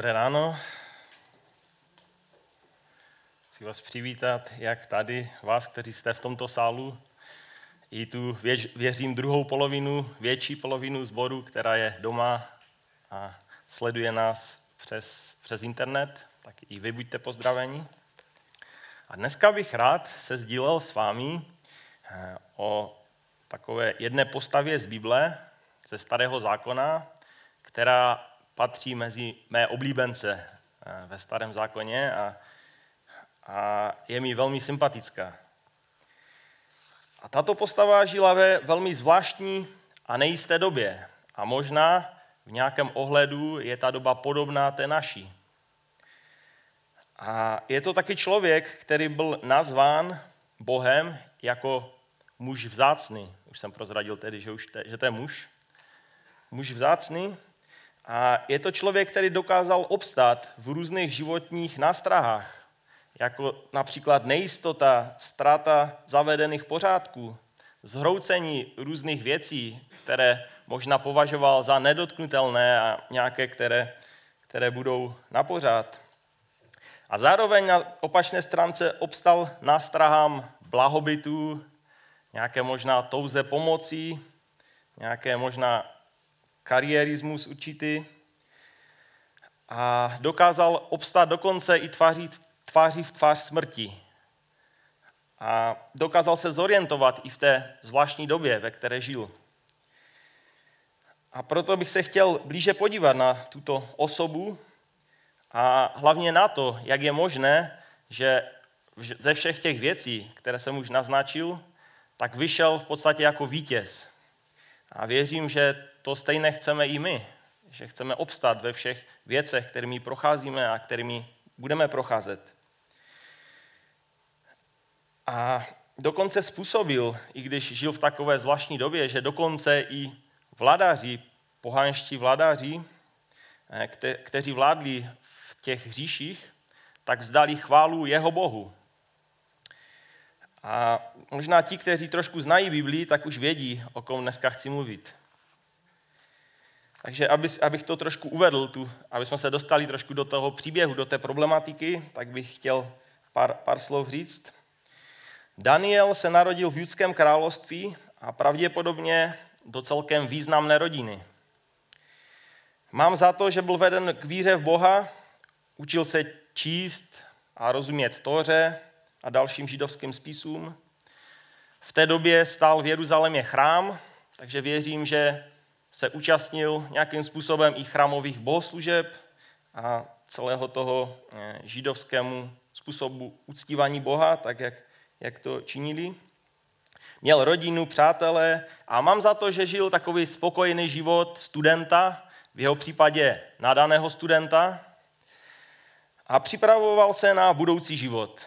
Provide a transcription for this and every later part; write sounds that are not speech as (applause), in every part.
Dobré ráno. Chci vás přivítat, jak tady, vás, kteří jste v tomto sálu, i tu věřím druhou polovinu, větší polovinu zboru, která je doma a sleduje nás přes, přes internet, tak i vy buďte pozdraveni. A dneska bych rád se sdílel s vámi eh, o takové jedné postavě z Bible, ze Starého zákona, která patří mezi mé oblíbence eh, ve Starém zákoně a, a je mi velmi sympatická. A tato postava žila ve velmi zvláštní a nejisté době. A možná v nějakém ohledu je ta doba podobná té naší. A je to taky člověk, který byl nazván Bohem jako muž vzácný. Už jsem prozradil tedy, že, už te, že to je muž. Muž vzácný. A je to člověk, který dokázal obstát v různých životních nástrahách, jako například nejistota, ztráta zavedených pořádků, zhroucení různých věcí, které možná považoval za nedotknutelné a nějaké, které, které budou na pořád. A zároveň na opačné stránce obstal nástrahám blahobytu, nějaké možná touze pomoci, nějaké možná kariérismus určitý a dokázal obstát dokonce i tváří, tváří v tvář smrti. A dokázal se zorientovat i v té zvláštní době, ve které žil. A proto bych se chtěl blíže podívat na tuto osobu a hlavně na to, jak je možné, že ze všech těch věcí, které jsem už naznačil, tak vyšel v podstatě jako vítěz. A věřím, že to stejné chceme i my, že chceme obstát ve všech věcech, kterými procházíme a kterými budeme procházet. A dokonce způsobil, i když žil v takové zvláštní době, že dokonce i vladaři, pohánští vladaři, eh, kte, kteří vládli v těch hříších, tak vzdali chválu jeho Bohu. A možná ti, kteří trošku znají Biblii, tak už vědí, o kom dneska chci mluvit. Takže abych to trošku uvedl, tu, aby jsme se dostali trošku do toho příběhu, do té problematiky, tak bych chtěl pár, pár slov říct. Daniel se narodil v judském království a pravděpodobně do celkem významné rodiny. Mám za to, že byl veden k víře v Boha, učil se číst a rozumět Tóře a dalším židovským spisům. V té době stál v Jeruzalémě chrám, takže věřím, že se účastnil nějakým způsobem i chrámových bohoslužeb a celého toho eh, židovskému způsobu uctívání Boha, tak jak, jak to činili. Měl rodinu, přátelé a mám za to, že žil takový spokojený život studenta, v jeho případě nadaného studenta, a připravoval se na budoucí život.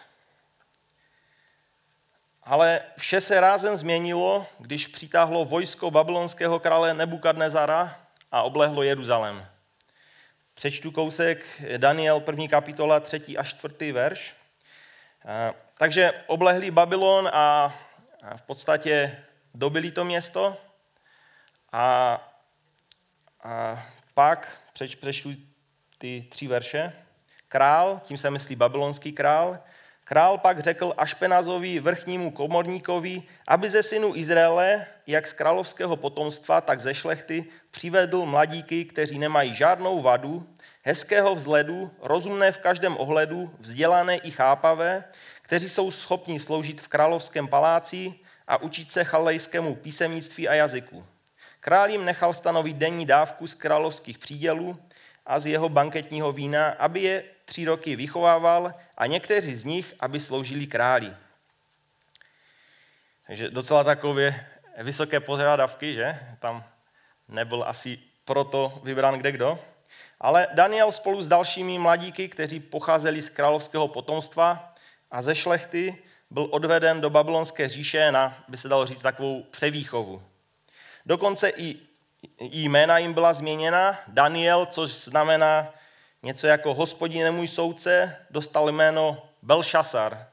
Ale vše se rázem změnilo, když přitáhlo vojsko babylonského krále Nebukadnezara a oblehlo Jeruzalém. Přečtu kousek Daniel 1. kapitola 3. a 4. verš. Takže oblehli Babylon a v podstatě dobili to město a, a pak přečtu ty tři verše. Král, tím se myslí babylonský král, Král pak řekl Ašpenazovi, vrchnímu komorníkovi, aby ze synu Izraele, jak z královského potomstva, tak ze šlechty, přivedl mladíky, kteří nemají žádnou vadu, hezkého vzhledu, rozumné v každém ohledu, vzdělané i chápavé, kteří jsou schopni sloužit v královském paláci a učit se chalejskému písemnictví a jazyku. Král jim nechal stanovit denní dávku z královských přídělů a z jeho banketního vína, aby je tři roky vychovával a někteří z nich, aby sloužili králi. Takže docela takové vysoké požadavky, že? Tam nebyl asi proto vybrán kde kdo. Ale Daniel spolu s dalšími mladíky, kteří pocházeli z královského potomstva a ze šlechty, byl odveden do babylonské říše na, by se dalo říct, takovou převýchovu. Dokonce i, i jména jim byla změněna. Daniel, což znamená něco jako hospodine můj soudce, dostal jméno Belšasar,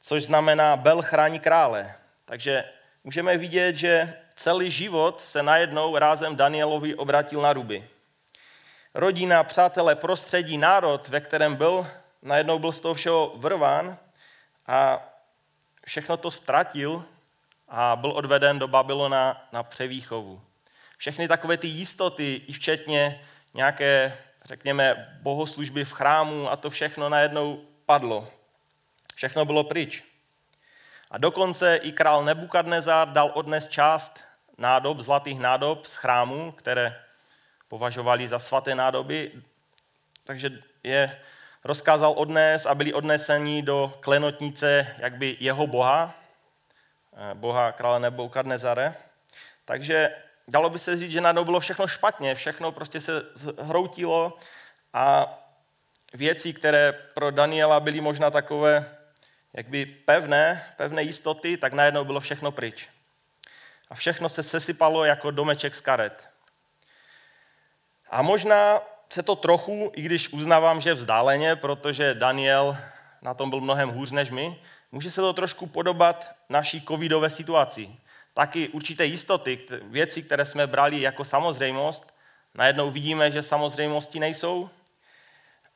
což znamená Bel chrání krále. Takže můžeme vidět, že celý život se najednou rázem Danielovi obratil na ruby. rodina, přátelé, prostředí, národ, ve kterém byl, najednou byl z toho všeho vrván a všechno to ztratil a byl odveden do Babylona na převýchovu. Všechny takové ty jistoty, i včetně nějaké, řekněme, bohoslužby v chrámu a to všechno najednou padlo. Všechno bylo pryč. A dokonce i král Nebukadnezar dal odnes část nádob, zlatých nádob z chrámu, které považovali za svaté nádoby, takže je rozkázal odnes a byli odneseni do klenotnice jakby jeho boha, eh, boha krále Nebukadnezare. Takže dalo by se říct, že najednou bylo všechno špatně, všechno prostě se hroutilo a věci, které pro Daniela byly možná takové jakby pevné, pevné jistoty, tak najednou bylo všechno pryč. A všechno se sesypalo jako domeček z karet. A možná se to trochu, i když uznávám, že vzdáleně, protože Daniel na tom byl mnohem hůř než my, může se to trošku podobat naší covidové situaci. Taky určité jistoty, věci, které jsme brali jako samozřejmost, najednou vidíme, že samozřejmosti nejsou.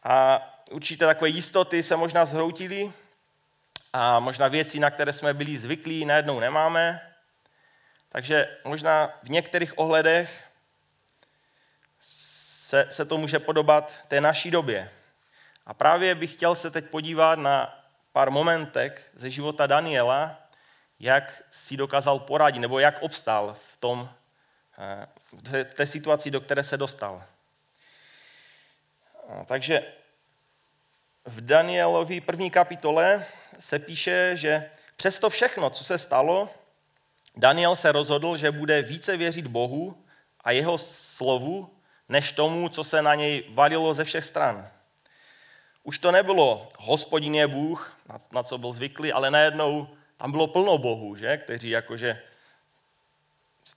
A určité takové jistoty se možná zhroutily a možná věci, na které jsme byli zvyklí, najednou nemáme. Takže možná v některých ohledech se, se to může podobat té naší době. A právě bych chtěl se teď podívat na pár momentek ze života Daniela, jak si dokázal poradit, nebo jak obstál v tom, eh, v té situaci, do které se dostal. Takže v Danielovi první kapitole se píše, že přesto všechno, co se stalo, Daniel se rozhodl, že bude více věřit Bohu a jeho slovu, než tomu, co se na něj valilo ze všech stran. Už to nebylo hospodin je Bůh, na co byl zvyklý, ale najednou tam bylo plno bohů, že? kteří jakože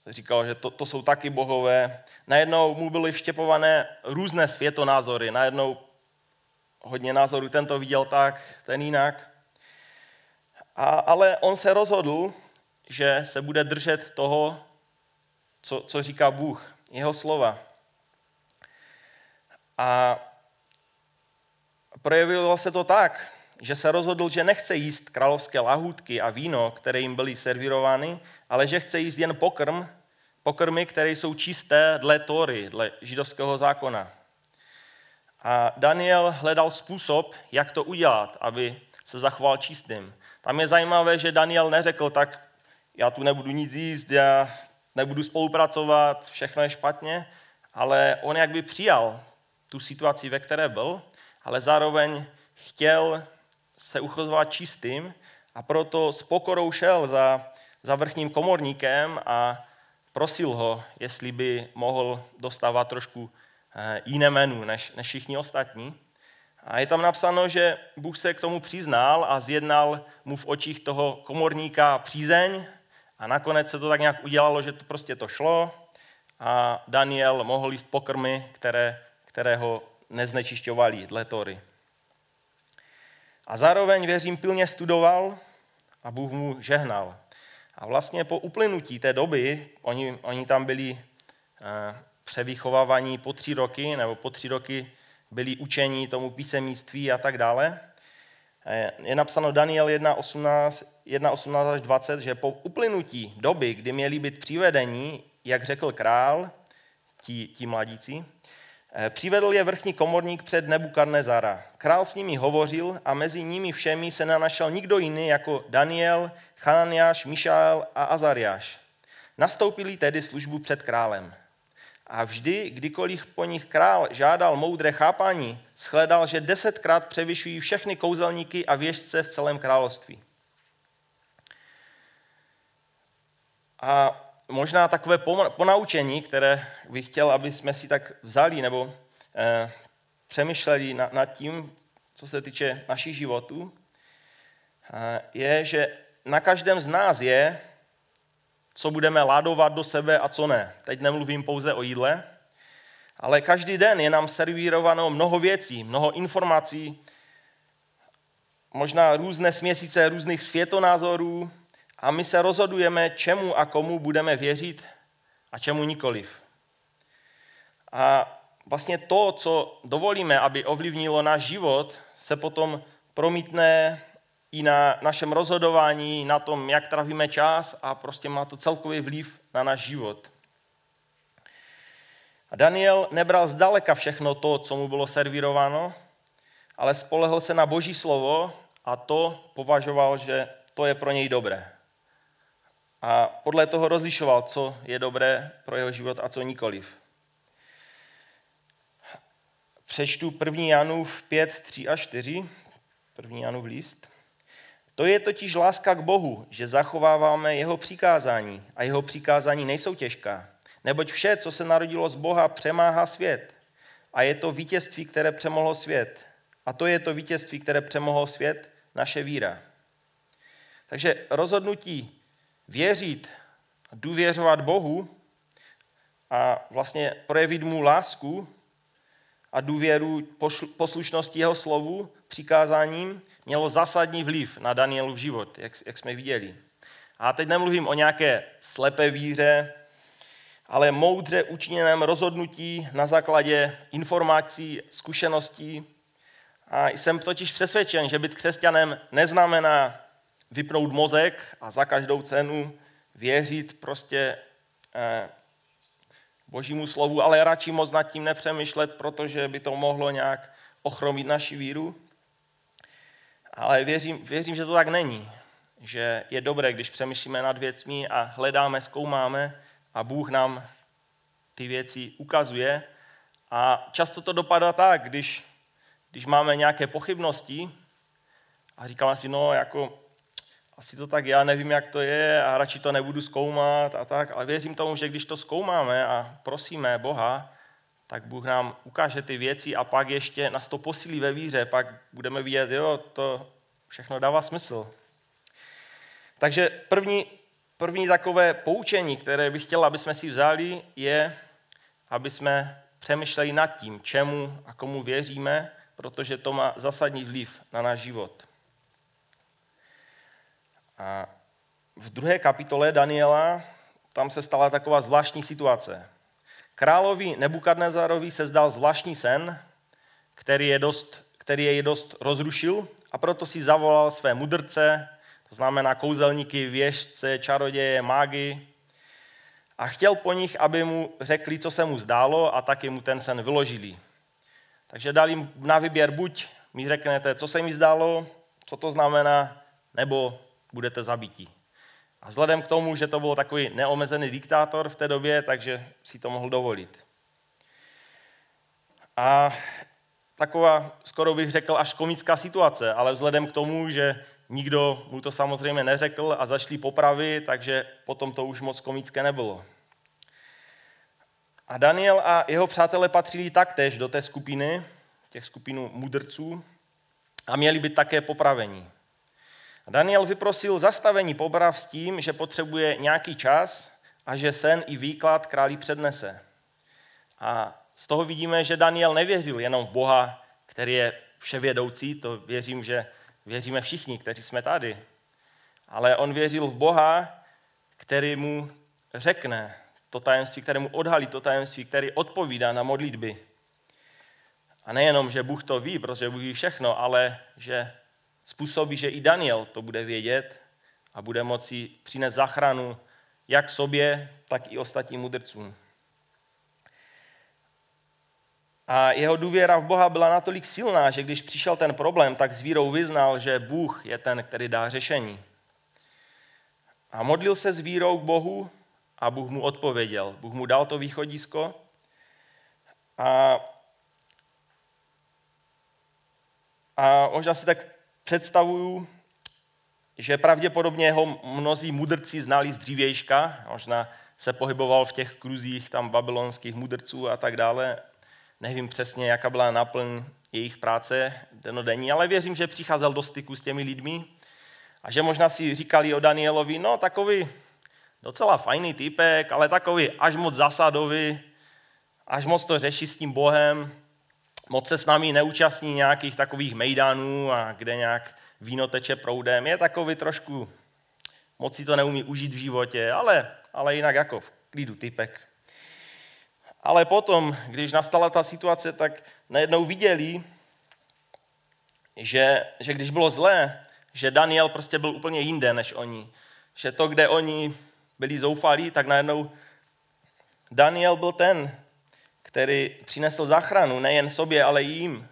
říkal, že to, to jsou taky bohové. Najednou mu byly vštěpované různé světonázory. Najednou hodně názorů, ten to viděl tak, ten jinak. A, ale on se rozhodl, že se bude držet toho, co, co říká Bůh, jeho slova. A projevilo se to tak, že se rozhodl, že nechce jíst královské lahůdky a víno, které jim byly servírovány, ale že chce jíst jen pokrm, pokrmy, které jsou čisté dle Tóry, dle židovského zákona. A Daniel hledal způsob, jak to udělat, aby se zachoval čistým. Tam je zajímavé, že Daniel neřekl, tak já tu nebudu nic jíst, já nebudu spolupracovat, všechno je špatně, ale on jakby přijal tu situaci, ve které byl, ale zároveň chtěl se uchozovat čistým a proto s pokorou šel za, za vrchním komorníkem a prosil ho, jestli by mohl dostávat trošku eh, jiné menu než, než všichni ostatní. A je tam napsáno, že Bůh se k tomu přiznal a zjednal mu v očích toho komorníka přízeň a nakonec se to tak nějak udělalo, že to prostě to šlo a Daniel mohl jíst pokrmy, které, které ho neznečišťovali dle Tory. A zároveň, věřím, pilně studoval a Bůh mu žehnal. A vlastně po uplynutí té doby, oni, oni tam byli eh, převychovávaní po tři roky, nebo po tři roky byli učení tomu písemnictví a tak dále. Eh, je napsáno Daniel 1, 18 až 20, že po uplynutí doby, kdy měli být přivedení, jak řekl král, ti, ti mladíci, přivedl je vrchní komorník před Nebukadnezara. Král s nimi hovořil a mezi nimi všemi se nenašel nikdo jiný jako Daniel, Hananiáš, Mišael a Azariáš. Nastoupili tedy službu před králem. A vždy, kdykoliv po nich král žádal moudré chápání, shledal, že desetkrát převyšují všechny kouzelníky a věžce v celém království. A možná takové ponaučení, které bych chtěl, aby jsme si tak vzali nebo eh, přemýšleli na, nad tím, co se týče našich životů, eh, je, že na každém z nás je, co budeme ládovat do sebe a co ne. Teď nemluvím pouze o jídle, ale každý den je nám servírováno mnoho věcí, mnoho informací, možná různé směsice různých světonázorů a my se rozhodujeme, čemu a komu budeme věřit a čemu nikoliv. A vlastně to, co dovolíme, aby ovlivnilo náš život, se potom promítne i na našem rozhodování, na tom, jak trávíme čas a prostě má to celkový vliv na náš život. A Daniel nebral zdaleka všechno to, co mu bylo servírováno, ale spolehl se na boží slovo a to považoval, že to je pro něj dobré. A podle toho rozlišoval, co je dobré pro jeho život a co nikoliv. Přečtu 1. Janův 5, 3 a 4, 1. Janův list. To je totiž láska k Bohu, že zachováváme jeho přikázání a jeho přikázání nejsou těžká. Neboť vše, co se narodilo z Boha, přemáhá svět. A je to vítězství, které přemohlo svět. A to je to vítězství, které přemohlo svět, naše víra. Takže rozhodnutí věřit, důvěřovat Bohu a vlastně projevit mu lásku a důvěru poslušnosti jeho slovu, přikázáním, mělo zásadní vliv na Danielův život, jak, jak jsme viděli. A teď nemluvím o nějaké slepé víře, ale moudře učiněném rozhodnutí na základě informací, zkušeností. A jsem totiž přesvědčen, že být křesťanem neznamená vypnout mozek a za každou cenu věřit prostě eh, božímu slovu, ale radši moc nad tím nepřemýšlet, protože by to mohlo nějak ochromit naši víru. Ale věřím, věřím, že to tak není. Že je dobré, když přemýšlíme nad věcmi a hledáme, zkoumáme a Bůh nám ty věci ukazuje. A často to dopadá tak, když, když máme nějaké pochybnosti a říkáme si, no jako asi to tak já nevím, jak to je a radši to nebudu zkoumat a tak, ale věřím tomu, že když to zkoumáme a prosíme Boha, tak Bůh nám ukáže ty věci a pak ještě nás to posílí ve víře, pak budeme vidět, jo, to všechno dává smysl. Takže první, první takové poučení, které bych chtěl, aby jsme si vzali, je, aby jsme přemýšleli nad tím, čemu a komu věříme, protože to má zásadní vliv na náš život. A v druhé kapitole Daniela tam se stala taková zvláštní situace. Královi Nebukadnezarovi se zdal zvláštní sen, který je, dost, který je dost rozrušil a proto si zavolal své mudrce, to znamená kouzelníky, věžce, čaroděje, mágy a chtěl po nich, aby mu řekli, co se mu zdálo a taky mu ten sen vyložili. Takže dali jim na výběr buď mi řeknete, co se mi zdálo, co to znamená, nebo budete zabití. A vzhledem k tomu, že to byl takový neomezený diktátor v té době, takže si to mohl dovolit. A taková, skoro bych řekl, až komická situace, ale vzhledem k tomu, že nikdo mu to samozřejmě neřekl a zašli popravy, takže potom to už moc komické nebylo. A Daniel a jeho přátelé patřili taktéž do té skupiny, těch skupinů mudrců, a měli být také popraveni. Daniel vyprosil zastavení pobrav s tím, že potřebuje nějaký čas a že sen i výklad králi přednese. A z toho vidíme, že Daniel nevěřil jenom v Boha, který je vševědoucí, to věřím, že věříme všichni, kteří jsme tady. Ale on věřil v Boha, který mu řekne to tajemství, který mu odhalí to tajemství, který odpovídá na modlitby. A nejenom, že Bůh to ví, protože Bůh ví všechno, ale že způsobí, že i Daniel to bude vědět a bude moci přinést záchranu jak sobě, tak i ostatním mudrcům. A jeho důvěra v Boha byla natolik silná, že když přišel ten problém, tak s vírou vyznal, že Bůh je ten, který dá řešení. A modlil se s vírou k Bohu a Bůh mu odpověděl. Bůh mu dal to východisko a, a možná si tak představuju, že pravděpodobně ho mnozí mudrci znali z dřívějška, možná se pohyboval v těch kruzích tam babylonských mudrců a tak dále. Nevím přesně, jaká byla naplň jejich práce denodenní, ale věřím, že přicházel do styku s těmi lidmi a že možná si říkali o Danielovi, no takový docela fajný typek, ale takový až moc zasadový, až moc to řeší s tím Bohem, moc se s námi neúčastní nějakých takových mejdanů, a kde nějak víno teče proudem. Je takový trošku, moc si to neumí užít v životě, ale, ale jinak jako v klidu typek. Ale potom, když nastala ta situace, tak najednou viděli, že, že když bylo zlé, že Daniel prostě byl úplně jinde než oni. Že to, kde oni byli zoufalí, tak najednou Daniel byl ten, který přinesl záchranu nejen sobě, ale i jim.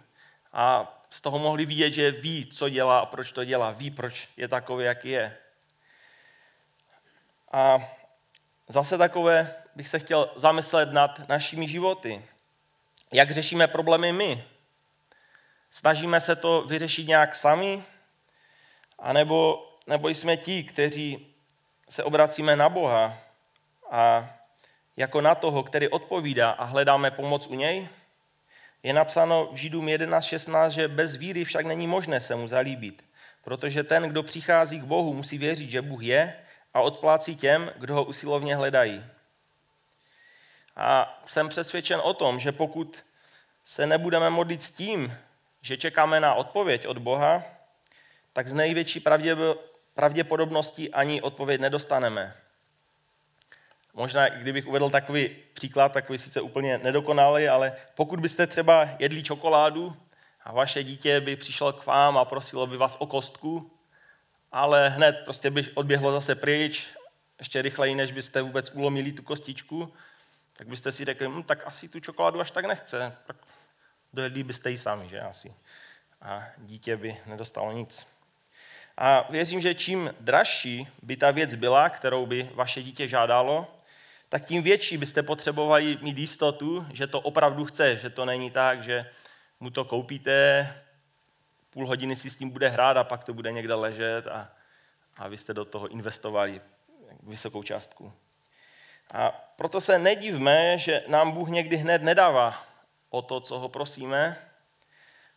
A z toho mohli vidět, že ví, co dělá a proč to dělá. Ví, proč je takový, jaký je. A zase takové bych se chtěl zamyslet nad našimi životy. Jak řešíme problémy my? Snažíme se to vyřešit nějak sami? A nebo, nebo jsme ti, kteří se obracíme na Boha a jako na toho, který odpovídá a hledáme pomoc u něj? Je napsáno v Židům 11.16, že bez víry však není možné se mu zalíbit, protože ten, kdo přichází k Bohu, musí věřit, že Bůh je a odplácí těm, kdo ho usilovně hledají. A jsem přesvědčen o tom, že pokud se nebudeme modlit s tím, že čekáme na odpověď od Boha, tak z největší pravděpodobností ani odpověď nedostaneme. Možná, kdybych uvedl takový příklad, takový sice úplně nedokonalý, ale pokud byste třeba jedli čokoládu a vaše dítě by přišlo k vám a prosilo by vás o kostku, ale hned prostě by odběhlo zase pryč, ještě rychleji, než byste vůbec ulomili tu kostičku, tak byste si řekli, hm, tak asi tu čokoládu až tak nechce, tak dojedli byste ji sami, že asi. A dítě by nedostalo nic. A věřím, že čím dražší by ta věc byla, kterou by vaše dítě žádalo, tak tím větší byste potřebovali mít jistotu, že to opravdu chce, že to není tak, že mu to koupíte, půl hodiny si s tím bude hrát a pak to bude někde ležet a, a vy jste do toho investovali vysokou částku. A proto se nedivme, že nám Bůh někdy hned nedává o to, co ho prosíme,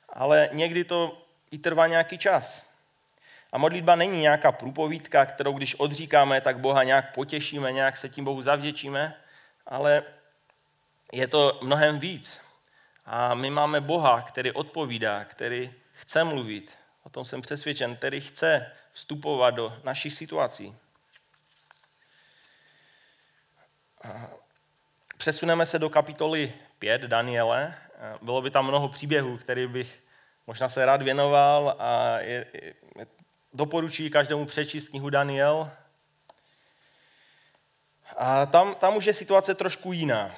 ale někdy to i trvá nějaký čas. A modlitba není nějaká průpovídka, kterou když odříkáme, tak Boha nějak potěšíme, nějak se tím Bohu zavděčíme, ale je to mnohem víc. A my máme Boha, který odpovídá, který chce mluvit, o tom jsem přesvědčen, který chce vstupovat do našich situací. Přesuneme se do kapitoly 5 Daniele. Bylo by tam mnoho příběhů, který bych možná se rád věnoval a je, doporučuji každému přečíst knihu Daniel. A tam, tam už je situace trošku jiná.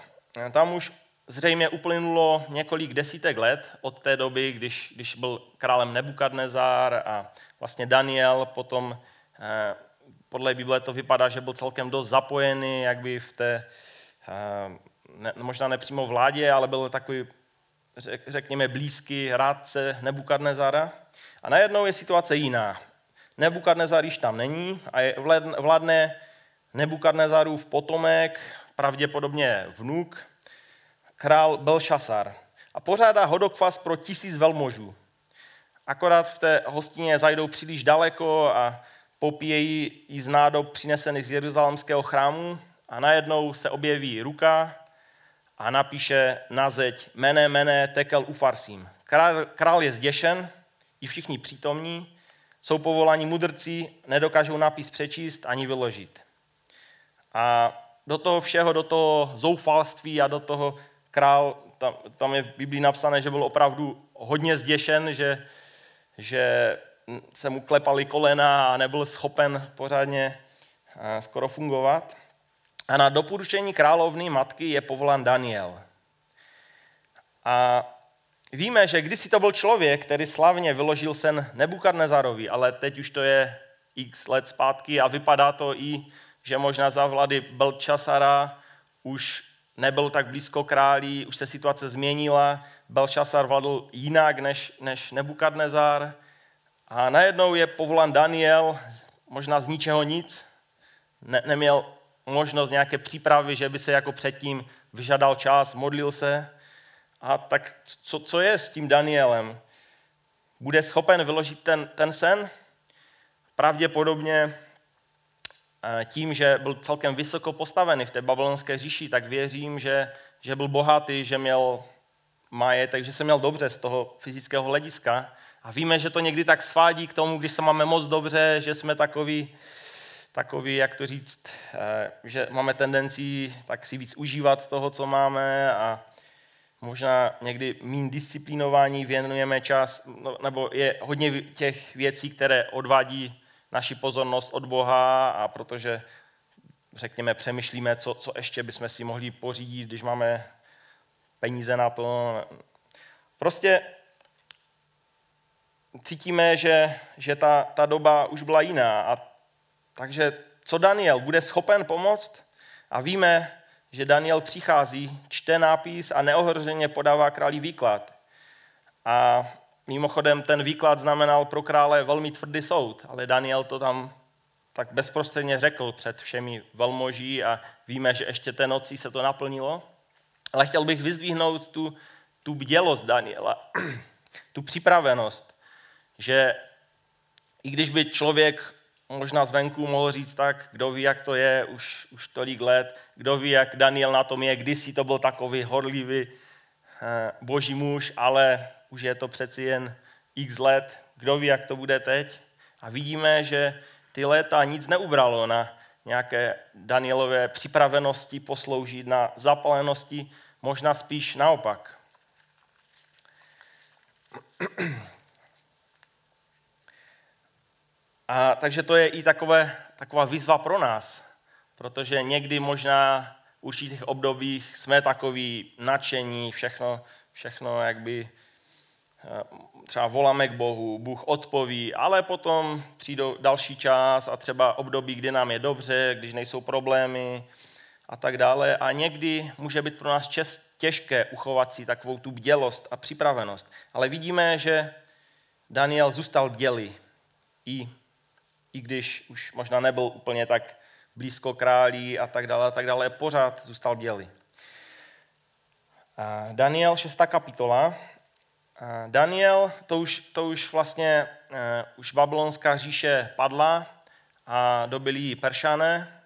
Tam už zřejmě uplynulo několik desítek let od té doby, když, když byl králem Nebukadnezár a vlastně Daniel potom eh, podle Bible to vypadá, že byl celkem dost zapojený, jak by v té, eh, ne, možná nepřímo vládě, ale byl takový, řekněme, blízký rádce Nebukadnezara. A najednou je situace jiná. Nebukadnezar již tam není a je vládne Nebukadnezarův potomek, pravděpodobně vnuk, král Belšasar. A pořádá hodokvas pro tisíc velmožů. Akorát v té hostině zajdou příliš daleko a popíjejí jí z nádob přinesený z jeruzalemského chrámu a najednou se objeví ruka a napíše na zeď mene, mene, tekel ufarsím. Král, král je zděšen, i všichni přítomní, jsou povoláni mudrci, nedokážou nápis přečíst ani vyložit. A do toho všeho, do toho zoufalství a do toho král, tam, tam je v Biblii napsané, že byl opravdu hodně zděšen, že, že se mu klepaly kolena a nebyl schopen pořádně eh, skoro fungovat. A na doporučení královny matky je povolán Daniel. A víme, že kdysi to byl člověk, který slavně vyložil sen Nebukadnezarovi, ale teď už to je x let zpátky a vypadá to i, že možná za vlády Belčasara už nebyl tak blízko králí, už se situace změnila, Belšasar vládl jinak než, než Nebukadnezar a najednou je povolán Daniel, možná z ničeho nic, ne, neměl možnost nějaké přípravy, že by se jako předtím vyžadal čas, modlil se. A tak co, co je s tím Danielem? Bude schopen vyložit ten, ten sen? Pravděpodobně eh, tím, že byl celkem vysoko postavený v té babylonské říši, tak věřím, že, že byl bohatý, že měl majetek, že se měl dobře z toho fyzického hlediska. A víme, že to někdy tak svádí k tomu, když se máme moc dobře, že jsme takový, takový, jak to říct, eh, že máme tendenci tak si víc užívat toho, co máme a možná někdy méně disciplinování věnujeme čas, no, nebo je hodně těch věcí, které odvádí naši pozornost od Boha a protože, řekněme, přemýšlíme, co, co ještě bychom si mohli pořídit, když máme peníze na to. Prostě cítíme, že, že ta, ta doba už byla jiná. A takže co Daniel bude schopen pomoct? A víme, že Daniel přichází, čte nápis a neohroženě podává králi výklad. A mimochodem ten výklad znamenal pro krále velmi tvrdý soud, ale Daniel to tam tak bezprostředně řekl před všemi velmoží a víme, že ještě té noci se to naplnilo. Ale chtěl bych vyzdvihnout tu, tu bdělost Daniela, (clears throat) tu připravenost, že i když by člověk možná zvenku mohl říct tak, kdo ví, jak to je už, už tolik let, kdo ví, jak Daniel na tom je, kdysi to byl takový horlivý eh, boží muž, ale už je to přeci jen x let, kdo ví, jak to bude teď. A vidíme, že ty léta nic neubralo na nějaké Danielové připravenosti posloužit, na zapalenosti, možná spíš naopak. A takže to je i takové, taková výzva pro nás, protože někdy možná v určitých obdobích jsme takový nadšení, všechno, všechno jakby eh, třeba voláme k Bohu, Bůh odpoví, ale potom přijdou další čas a třeba období, kdy nám je dobře, když nejsou problémy a tak dále. A někdy může být pro nás těžké uchovat si takovou tu bdělost a připravenost. Ale vidíme, že Daniel zůstal bdělý i i když už možná nebyl úplně tak blízko králí a tak dále, a tak dále, pořád zůstal bělý. Daniel 6. kapitola. Daniel, to už, to už vlastně, uh, už babylonská říše padla a dobili ji Peršané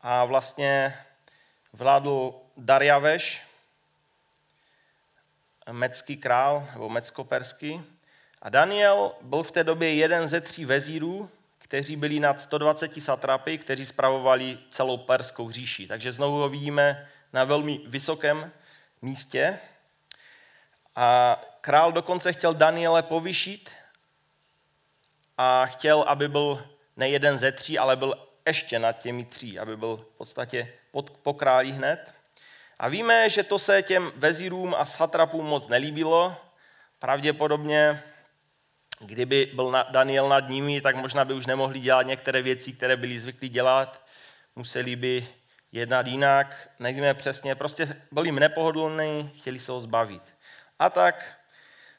a vlastně vládl Darjaveš, mecký král, nebo meckoperský. A Daniel byl v té době jeden ze tří vezírů, kteří byli nad 120 satrapy, kteří spravovali celou perskou říši. Takže znovu ho vidíme na velmi vysokém místě. A král dokonce chtěl Daniele povyšit a chtěl, aby byl ne jeden ze tří, ale byl ještě nad těmi tří, aby byl v podstatě pod, po králi hned. A víme, že to se těm vezírům a satrapům moc nelíbilo. Pravděpodobně Kdyby byl Daniel nad nimi, tak možná by už nemohli dělat některé věci, které byli zvyklí dělat. Museli by jednat jinak, nevíme přesně. Prostě byli nepohodlní, chtěli se ho zbavit. A tak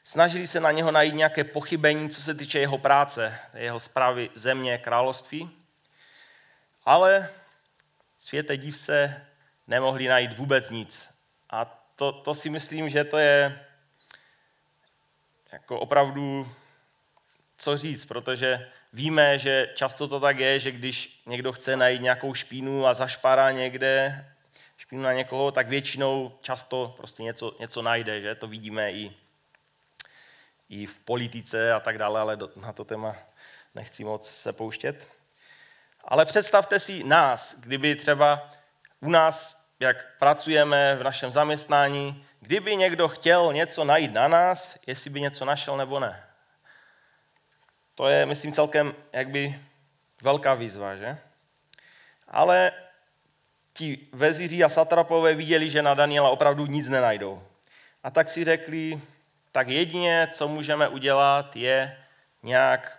snažili se na něho najít nějaké pochybení, co se týče jeho práce, jeho zprávy země, království. Ale světe div se nemohli najít vůbec nic. A to, to si myslím, že to je jako opravdu co říct, protože víme, že často to tak je, že když někdo chce najít nějakou špínu a zašpará někde špínu na někoho, tak většinou často prostě něco, něco najde, že to vidíme i, i v politice a tak dále, ale do, na to téma nechci moc se pouštět. Ale představte si nás, kdyby třeba u nás, jak pracujeme v našem zaměstnání, kdyby někdo chtěl něco najít na nás, jestli by něco našel nebo ne. To je, myslím, celkem jakby velká výzva, že? Ale ti vezíři a satrapové viděli, že na Daniela opravdu nic nenajdou. A tak si řekli, tak jedině, co můžeme udělat, je nějak,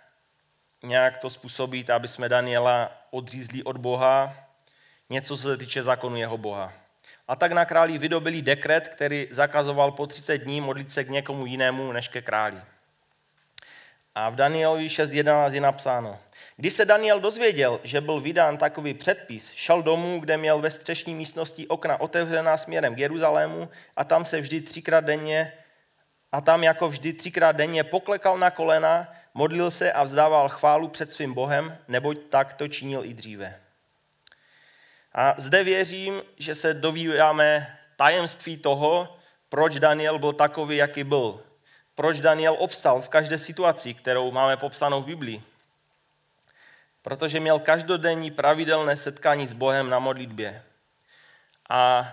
nějak to způsobit, aby jsme Daniela odřízli od Boha, něco, co se týče zákonu jeho Boha. A tak na králi vydobili dekret, který zakazoval po 30 dní modlit se k někomu jinému než ke králi. A v Danielovi 6.11 je napsáno, když se Daniel dozvěděl, že byl vydán takový předpis, šel domů, kde měl ve střešní místnosti okna otevřená směrem k Jeruzalému a tam se vždy třikrát denně a tam jako vždy třikrát denně poklekal na kolena, modlil se a vzdával chválu před svým Bohem, neboť tak to činil i dříve. A zde věřím, že se dovídáme tajemství toho, proč Daniel byl takový, jaký byl proč Daniel obstal v každé situaci, kterou máme popsanou v Biblii. protože měl každodenní pravidelné setkání s Bohem na modlitbě. A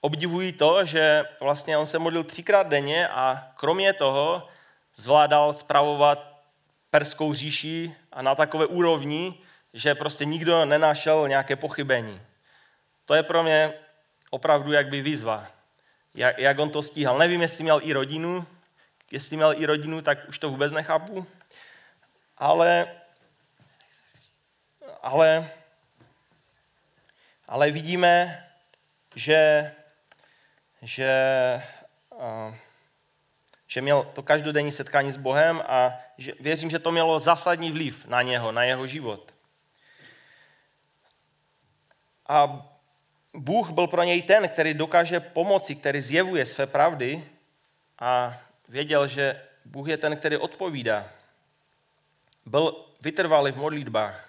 obdivuji to, že vlastně on se modlil třikrát denně a kromě toho zvládal spravovat perskou říši a na takové úrovni, že prostě nikdo nenašel nějaké pochybení. To je pro mě opravdu jakby výzva, jak, jak on to stíhal. Nevím, jestli měl i rodinu, jestli měl i rodinu, tak už to vůbec nechápu, ale, ale, ale vidíme, že, že, že měl to každodenní setkání s Bohem a že, věřím, že to mělo zásadní vliv na něho, na jeho život. A Bůh byl pro něj ten, který dokáže pomoci, který zjevuje své pravdy a věděl, že Bůh je ten, který odpovídá. Byl vytrvalý v modlitbách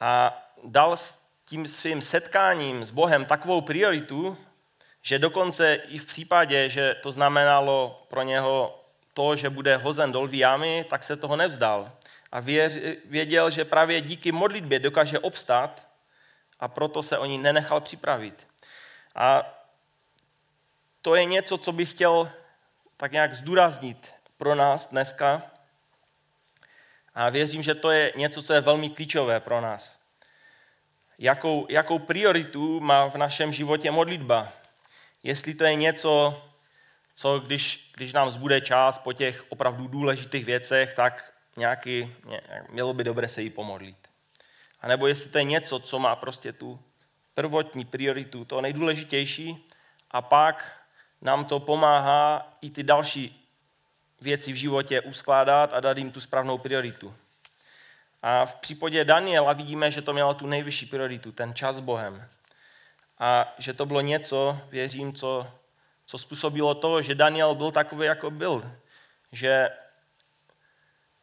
a dal s tím svým setkáním s Bohem takovou prioritu, že dokonce i v případě, že to znamenalo pro něho to, že bude hozen do lví jámy, tak se toho nevzdal. A věděl, že právě díky modlitbě dokáže obstát a proto se o ní nenechal připravit. A to je něco, co bych chtěl tak nějak zdůraznit pro nás dneska. A věřím, že to je něco, co je velmi klíčové pro nás. Jakou, jakou prioritu má v našem životě modlitba? Jestli to je něco, co když, když nám zbude čas po těch opravdu důležitých věcech, tak nějaký, mělo by dobře se jí pomodlit. A nebo jestli to je něco, co má prostě tu prvotní prioritu, to nejdůležitější, a pak nám to pomáhá i ty další věci v životě uskládat a dát jim tu správnou prioritu. A v případě Daniela vidíme, že to mělo tu nejvyšší prioritu, ten čas s Bohem. A že to bylo něco, věřím, co, co způsobilo to, že Daniel byl takový, jako byl. Že,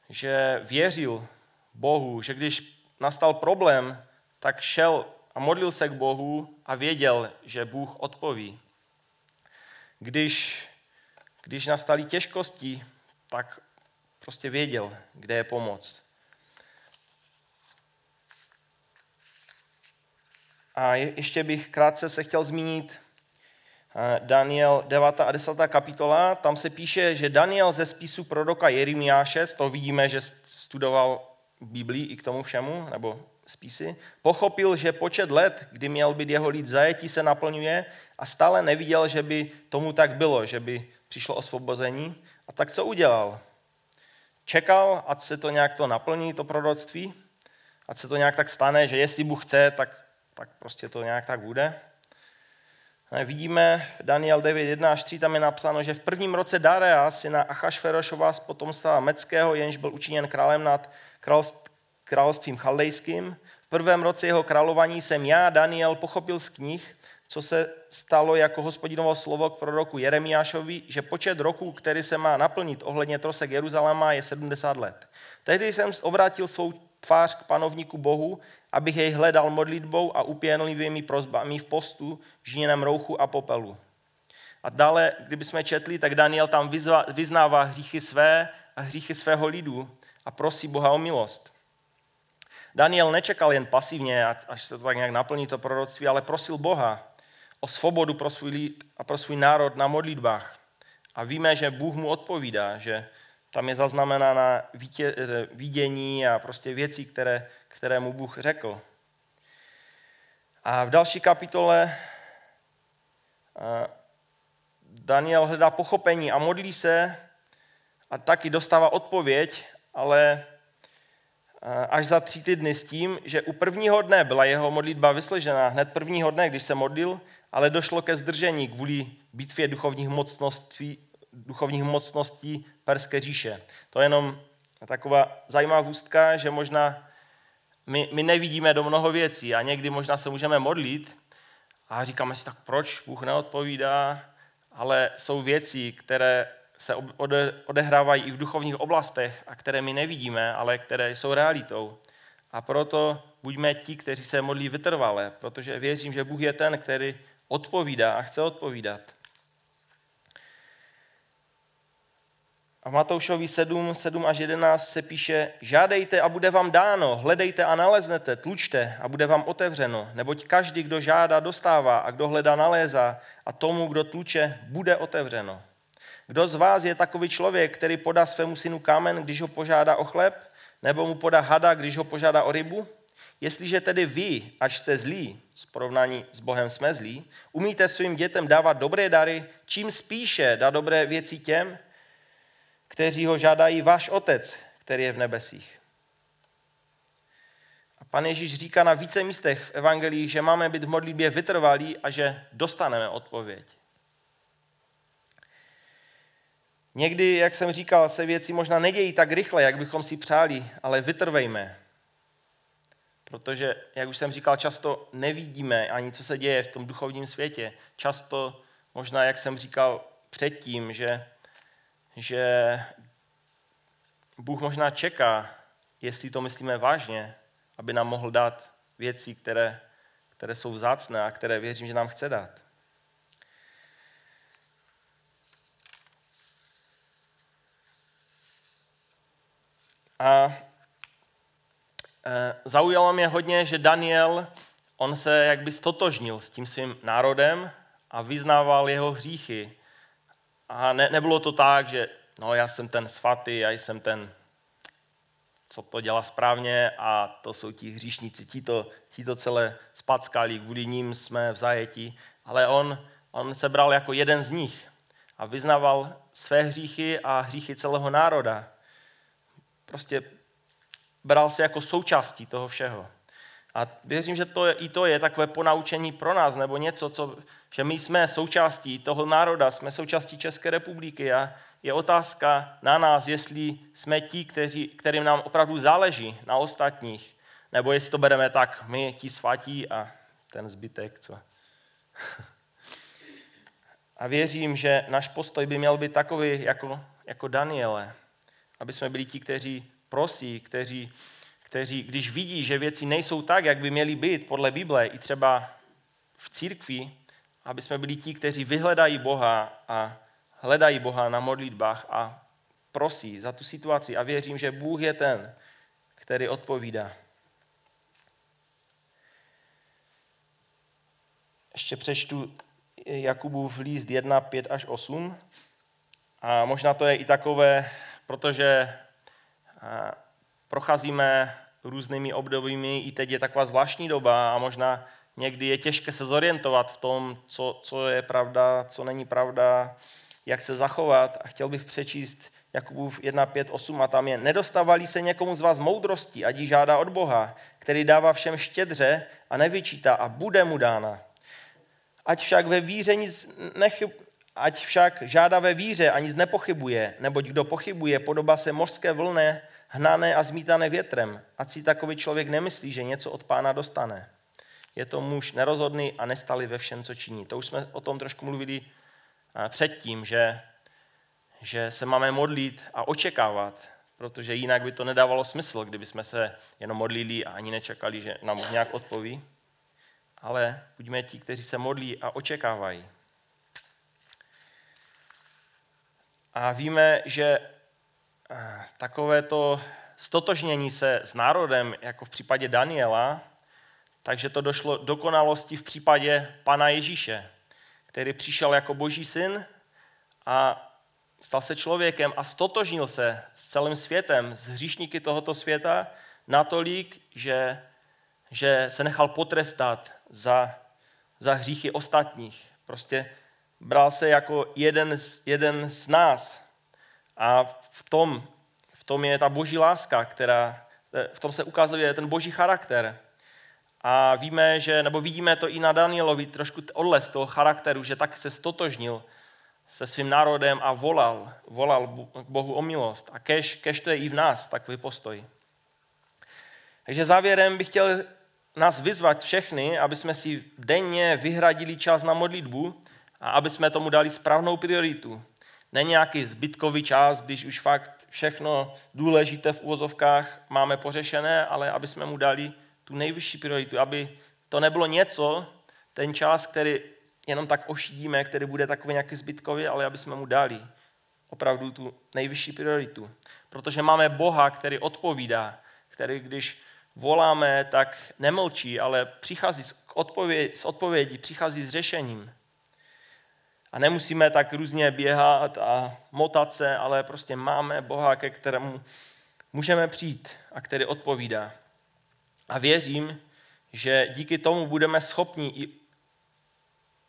že věřil Bohu, že když nastal problém, tak šel a modlil se k Bohu a věděl, že Bůh odpoví. Když, když nastaly těžkosti, tak prostě věděl, kde je pomoc. A ještě bych krátce se chtěl zmínit eh, Daniel 9. a 10. kapitola. Tam se píše, že Daniel ze spisu proroka Jeremiáše, toho vidíme, že studoval Biblii i k tomu všemu, nebo spisy, pochopil, že počet let, kdy měl být jeho lid zajetí, se naplňuje a stále neviděl, že by tomu tak bylo, že by přišlo osvobození. A tak co udělal? Čekal, ať se to nějak to naplní, to proroctví, ať se to nějak tak stane, že jestli Bůh chce, tak, tak prostě to nějak tak bude. Vidíme Daniel 9, 1 až 3, tam je napsáno, že v prvním roce Darea, syna Achašverošova z potomstva Meckého, jenž byl učiněn králem nad královstvím chaldejským. V prvém roce jeho králování jsem já, Daniel, pochopil z knih, co se stalo jako hospodinovo slovo k proroku Jeremiášovi, že počet roků, který se má naplnit ohledně trosek Jeruzaléma, je 70 let. Tehdy jsem obrátil svou tvář k panovníku Bohu, abych jej hledal modlitbou a upěnlivými prozbami v postu, žíněném rouchu a popelu. A dále, kdybychom četli, tak Daniel tam vyznává hříchy své a hříchy svého lidu a prosí Boha o milost. Daniel nečekal jen pasivně, až se to tak nějak naplní to proroctví, ale prosil Boha o svobodu pro svůj lid a pro svůj národ na modlitbách. A víme, že Bůh mu odpovídá, že tam je zaznamenána vítě, eh, vidění a prostě věci, které, které mu Bůh řekl. A v další kapitole eh, Daniel hledá pochopení a modlí se a taky dostává odpověď, ale až za tři týdny s tím, že u prvního dne byla jeho modlitba vyslyšená. Hned prvního dne, když se modlil, ale došlo ke zdržení kvůli bitvě duchovních mocností, duchovních mocností Perské říše. To je jenom taková zajímavá vůstka, že možná my, my nevidíme do mnoho věcí a někdy možná se můžeme modlit a říkáme si, tak proč Bůh neodpovídá, ale jsou věci, které se odehrávají i v duchovních oblastech a které my nevidíme, ale které jsou realitou. A proto buďme ti, kteří se modlí vytrvale, protože věřím, že Bůh je ten, který odpovídá a chce odpovídat. A v Matoušovi 7, 7 až 11 se píše, žádejte a bude vám dáno, hledejte a naleznete, tlučte a bude vám otevřeno, neboť každý, kdo žádá, dostává a kdo hledá, nalézá a tomu, kdo tluče, bude otevřeno. Kdo z vás je takový člověk, který podá svému synu kámen, když ho požádá o chléb, nebo mu podá hada, když ho požádá o rybu? Jestliže tedy vy, až jste zlí, z porovnání s Bohem jsme zlí, umíte svým dětem dávat dobré dary, čím spíše dá dobré věci těm, kteří ho žádají váš Otec, který je v nebesích. A pan Ježíš říká na více místech v Evangelii, že máme být v modlitbě vytrvalí a že dostaneme odpověď. Někdy, jak jsem říkal, se věci možná nedějí tak rychle, jak bychom si přáli, ale vytrvejme. Protože, jak už jsem říkal, často nevidíme ani, co se děje v tom duchovním světě. Často, možná, jak jsem říkal předtím, že že Bůh možná čeká, jestli to myslíme vážně, aby nám mohl dát věci, které, které jsou vzácné a které věřím, že nám chce dát. A e, zaujalo mě hodně, že Daniel, on se jakby stotožnil s tím svým národem a vyznával jeho hříchy a ne, nebylo to tak, že no, já jsem ten svatý, já jsem ten, co to dělá správně a to jsou ti hříšníci, ti to, ti to celé spackali, kvůli ním jsme v zajetí. Ale on, on se bral jako jeden z nich a vyznával své hříchy a hříchy celého národa. Prostě bral se jako součástí toho všeho. A věřím, že to je, i to je takové ponaučení pro nás, nebo něco, co, že my jsme součástí toho národa, jsme součástí České republiky a je otázka na nás, jestli jsme ti, kteří, kterým nám opravdu záleží na ostatních, nebo jestli to bereme tak, my ti svatí a ten zbytek, co. (laughs) a věřím, že náš postoj by měl být takový jako, jako Daniele, aby jsme byli ti, kteří prosí, kteří kteří, když vidí, že věci nejsou tak, jak by měly být podle Bible, i třeba v církvi, aby jsme byli ti, kteří vyhledají Boha a hledají Boha na modlitbách a prosí za tu situaci a věřím, že Bůh je ten, který odpovídá. Ještě přečtu Jakubův líst 1, 5 až 8. A možná to je i takové, protože procházíme různými obdobími. I teď je taková zvláštní doba a možná někdy je těžké se zorientovat v tom, co, co je pravda, co není pravda, jak se zachovat. A chtěl bych přečíst Jakubův 1, 5, 8 a tam je Nedostávali se někomu z vás moudrosti, ať ji žádá od Boha, který dává všem štědře a nevyčítá a bude mu dána. Ať však ve víře nic nechyb, ať však žádá ve víře a nic nepochybuje, neboť kdo pochybuje, podobá se mořské vlně, hnané a zmítané větrem, ať si takový člověk nemyslí, že něco od pána dostane. Je to muž nerozhodný a nestali ve všem, co činí. To už jsme o tom trošku mluvili eh, předtím, že, že se máme modlit a očekávat, protože jinak by to nedávalo smysl, kdyby jsme se jenom modlili a ani nečekali, že nám nějak odpoví. Ale buďme ti, kteří se modlí a očekávají. A víme, že takové to stotožnění se s národem, jako v případě Daniela, takže to došlo dokonalosti v případě Pana Ježíše, který přišel jako boží syn a stal se člověkem a stotožnil se s celým světem, s hříšníky tohoto světa, natolik, že, že se nechal potrestat za, za hříchy ostatních. Prostě bral se jako jeden z, jeden z nás, a v tom, v tom je ta boží láska, která, v tom se ukazuje ten boží charakter. A víme, že, nebo vidíme to i na Danielovi, trošku odles toho charakteru, že tak se stotožnil se svým národem a volal, volal k Bohu o milost. A kež, kež to je i v nás takový postoj. Takže závěrem bych chtěl nás vyzvat všechny, aby jsme si denně vyhradili čas na modlitbu a aby jsme tomu dali správnou prioritu ne nějaký zbytkový čas, když už fakt všechno důležité v úvozovkách máme pořešené, ale aby jsme mu dali tu nejvyšší prioritu, aby to nebylo něco, ten čas, který jenom tak ošidíme, který bude takový nějaký zbytkový, ale aby jsme mu dali opravdu tu nejvyšší prioritu. Protože máme Boha, který odpovídá, který když voláme, tak nemlčí, ale přichází s, s odpovědí, přichází s řešením. A nemusíme tak různě běhat a motat se, ale prostě máme Boha, ke kterému můžeme přijít a který odpovídá. A věřím, že díky tomu budeme schopni, i,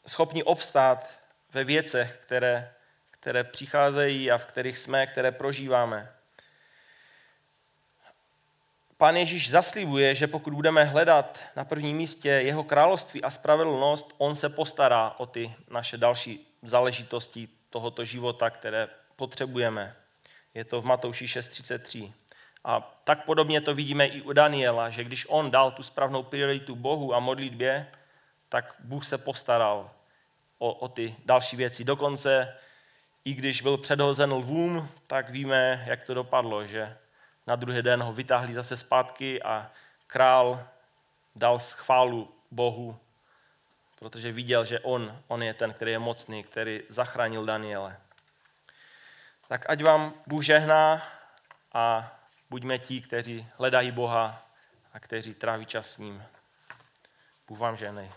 schopni obstát ve věcech, které, které přicházejí a v kterých jsme, které prožíváme. Pán Ježíš zaslibuje, že pokud budeme hledat na prvním místě jeho království a spravedlnost, on se postará o ty naše další záležitosti tohoto života, které potřebujeme. Je to v Matouši 6.33. A tak podobně to vidíme i u Daniela, že když on dal tu správnou prioritu Bohu a modlitbě, tak Bůh se postaral o, o ty další věci. Dokonce, i když byl předhozen lvům, tak víme, jak to dopadlo, že na druhý den ho vytáhli zase zpátky a král dal schválu Bohu, protože viděl, že on, on je ten, který je mocný, který zachránil Daniele. Tak ať vám Bůh žehná a buďme ti, kteří hledají Boha a kteří tráví čas s ním. Bůh vám žehnej.